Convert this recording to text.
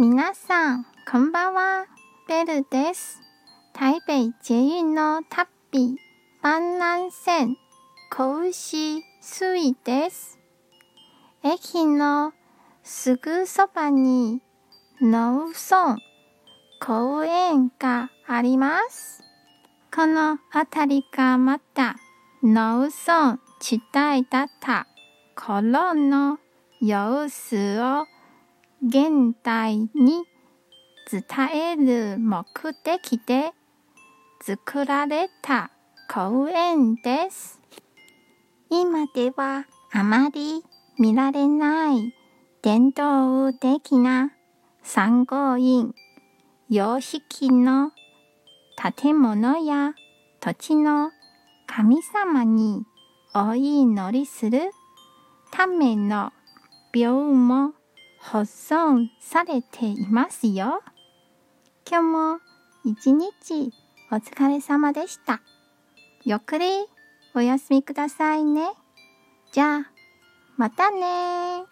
皆さん、こんばんは。ベルです。台北捷運の旅、万南線、甲牛水です。駅のすぐそばに、農村公園があります。この辺りがまた農村地帯だった頃の様子を現代に伝える目的で作られた公園です。今ではあまり見られない伝統的な産後院、様式の建物や土地の神様にお祈りするための廟も保存されていますよ。今日も一日お疲れ様でした。ゆっくりお休みくださいね。じゃあ、またね